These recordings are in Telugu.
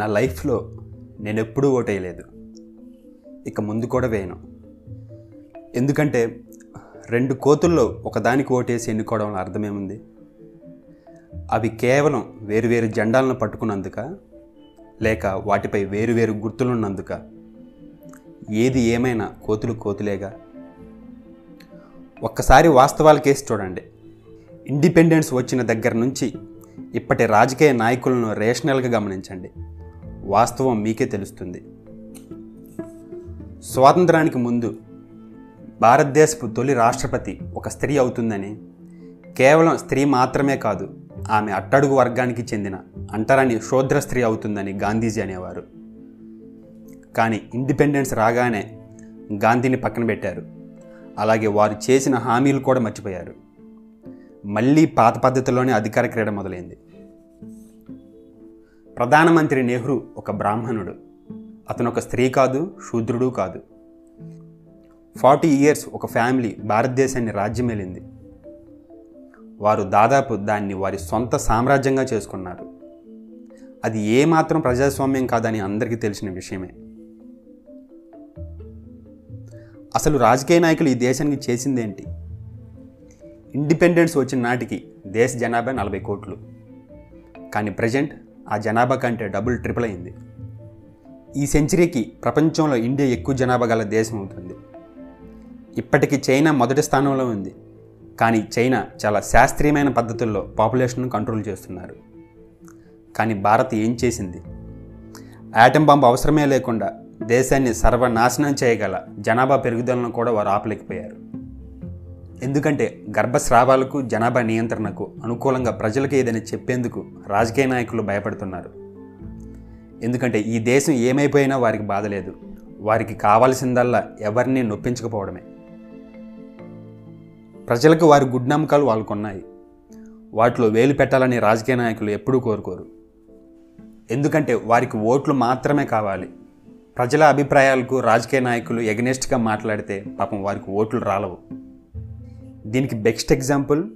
నా లైఫ్లో నేను ఎప్పుడూ ఓటేయలేదు. ఇక ముందు కూడా వేయను. ఎందుకంటే రెండు కోతుల్లో ఒకదానికి ఓటేసి ఎన్నుకోవడం అర్థమేముంది? అవి కేవలం వేరువేరు జెండాలను పట్టుకున్నందుక లేక వాటిపై వేరువేరు గుర్తులున్నందుక ఏది ఏమైనా కోతులు కోతులేగా? ఒక్కసారి వాస్తవాల కేసు చూడండి. ఇండిపెండెన్స్ వచ్చిన దగ్గర నుంచి ఇప్పటి రాజకీయ నాయకులను రేషనల్గా గమనించండి. వాస్తవం మీకే తెలుస్తుంది. స్వాతంత్రానికి ముందు భారతదేశపు తొలి రాష్ట్రపతి ఒక స్త్రీ అవుతుందని కేవలం స్త్రీ మాత్రమే కాదు ఆమె అట్టడుగు వర్గానికి చెందిన అంటరాని శూద్ర స్త్రీ అవుతుందని గాంధీజీ అనేవారు. కానీ ఇండిపెండెన్స్ రాగానే గాంధీని పక్కన పెట్టారు. అలాగే వారు చేసిన హామీలు కూడా మర్చిపోయారు. మళ్ళీ పాత పద్ధతిలోనే అధికార క్రీడ మొదలైంది. ప్రధానమంత్రి నెహ్రూ ఒక బ్రాహ్మణుడు. అతను ఒక స్త్రీ కాదు శూద్రుడు కాదు. ఫార్టీ ఇయర్స్ ఒక ఫ్యామిలీ భారతదేశాన్ని రాజ్యమేలింది. వారు దాదాపు దాన్ని వారి సొంత సామ్రాజ్యంగా చేసుకున్నారు. అది ఏమాత్రం ప్రజాస్వామ్యం కాదని అందరికీ తెలిసిన విషయమే. అసలు రాజకీయ నాయకులు ఈ దేశానికి చేసిందేంటి? ఇండిపెండెన్స్ వచ్చిన నాటికి దేశ జనాభా నలభై కోట్లు. కానీ ప్రజెంట్ ఆ జనాభా కంటే డబుల్ ట్రిపుల్ అయింది. ఈ సెంచరీకి ప్రపంచంలో ఇండియా ఎక్కువ జనాభా గల దేశం అవుతుంది. ఇప్పటికీ చైనా మొదటి స్థానంలో ఉంది. కానీ చైనా చాలా శాస్త్రీయమైన పద్ధతుల్లో పాపులేషన్ను కంట్రోల్ చేస్తున్నారు. కానీ భారత్ ఏం చేసింది? యాటం బాంబు అవసరమే లేకుండా దేశాన్ని సర్వనాశనం చేయగల జనాభా పెరుగుదలను కూడా వారు ఆపలేకపోయారు. ఎందుకంటే గర్భస్రావాలకు జనాభా నియంత్రణకు అనుకూలంగా ప్రజలకు ఏదైనా చెప్పేందుకు రాజకీయ నాయకులు భయపడుతున్నారు. ఎందుకంటే ఈ దేశం ఏమైపోయినా వారికి బాధ లేదు. వారికి కావాల్సిందల్లా ఎవరిని నొప్పించకపోవడమే. ప్రజలకు వారి గుడ్ గుడ్నమ్మకాలు వాళ్ళకున్నాయి వాటిలో వేలు పెట్టాలని రాజకీయ నాయకులు ఎప్పుడూ కోరుకోరు. ఎందుకంటే వారికి ఓట్లు మాత్రమే కావాలి. ప్రజల అభిప్రాయాలకు రాజకీయ నాయకులు ఎగనెస్ట్గా మాట్లాడితే పాపం వారికి ఓట్లు రాలవు. దీనికి బెస్ట్ ఎగ్జాంపుల్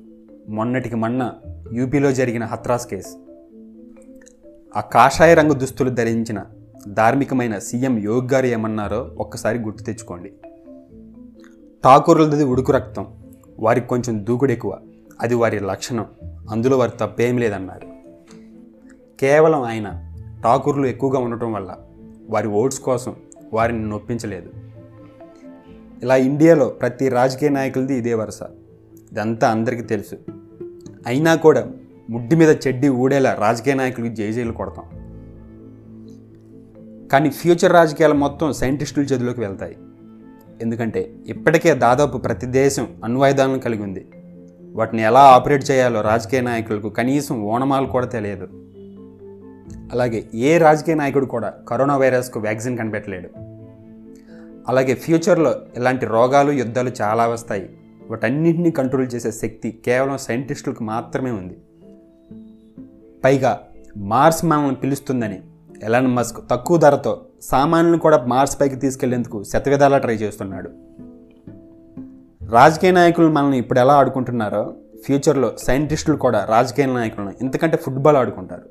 మొన్నటికి మొన్న యూపీలో జరిగిన హత్రాస్ కేసు. ఆ కాషాయ రంగు దుస్తులు ధరించిన ధార్మికమైన సీఎం యోగ్ గారు ఏమన్నారో ఒక్కసారి గుర్తు తెచ్చుకోండి. ఠాకూరులది ఉడుకు రక్తం వారికి కొంచెం దూకుడు ఎక్కువ అది వారి లక్షణం అందులో వారి తప్పేం లేదన్నారు. కేవలం ఆయన ఠాకూర్లు ఎక్కువగా ఉండటం వల్ల వారి ఓట్స్ కోసం వారిని నొప్పించలేదు. ఇలా ఇండియాలో ప్రతి రాజకీయ నాయకులది ఇదే వరుస. ఇదంతా అందరికీ తెలుసు. అయినా కూడా ముడ్డి మీద చెడ్డి ఊడేలా రాజకీయ నాయకులకి జైజైలు కొడతాం. కానీ ఫ్యూచర్ రాజకీయాలు మొత్తం సైంటిస్టుల చేతిలోకి వెళ్తాయి. ఎందుకంటే ఇప్పటికే దాదాపు ప్రతి దేశం అణ్వాయుధాలను కలిగి ఉంది. వాటిని ఎలా ఆపరేట్ చేయాలో రాజకీయ నాయకులకు కనీసం ఓనమాలు కూడా తెలియదు. అలాగే ఏ రాజకీయ నాయకుడు కూడా కరోనా వైరస్కు వ్యాక్సిన్ కనిపెట్టలేడు. అలాగే ఫ్యూచర్లో ఇలాంటి రోగాలు యుద్ధాలు చాలా వస్తాయి. వాటన్నింటినీ కంట్రోల్ చేసే శక్తి కేవలం సైంటిస్టులకు మాత్రమే ఉంది. పైగా మార్స్ మనల్ని పిలుస్తుందని ఎలాన్ మస్క్ తక్కువ ధరతో సామాన్యులను కూడా మార్స్ పైకి తీసుకెళ్ళేందుకు శతవిధాలా ట్రై చేస్తున్నాడు. రాజకీయ నాయకులు మనల్ని ఇప్పుడు ఎలా ఆడుకుంటున్నారో ఫ్యూచర్లో సైంటిస్టులు కూడా రాజకీయ నాయకులను ఇంతకంటే ఫుట్బాల్ ఆడుకుంటారు.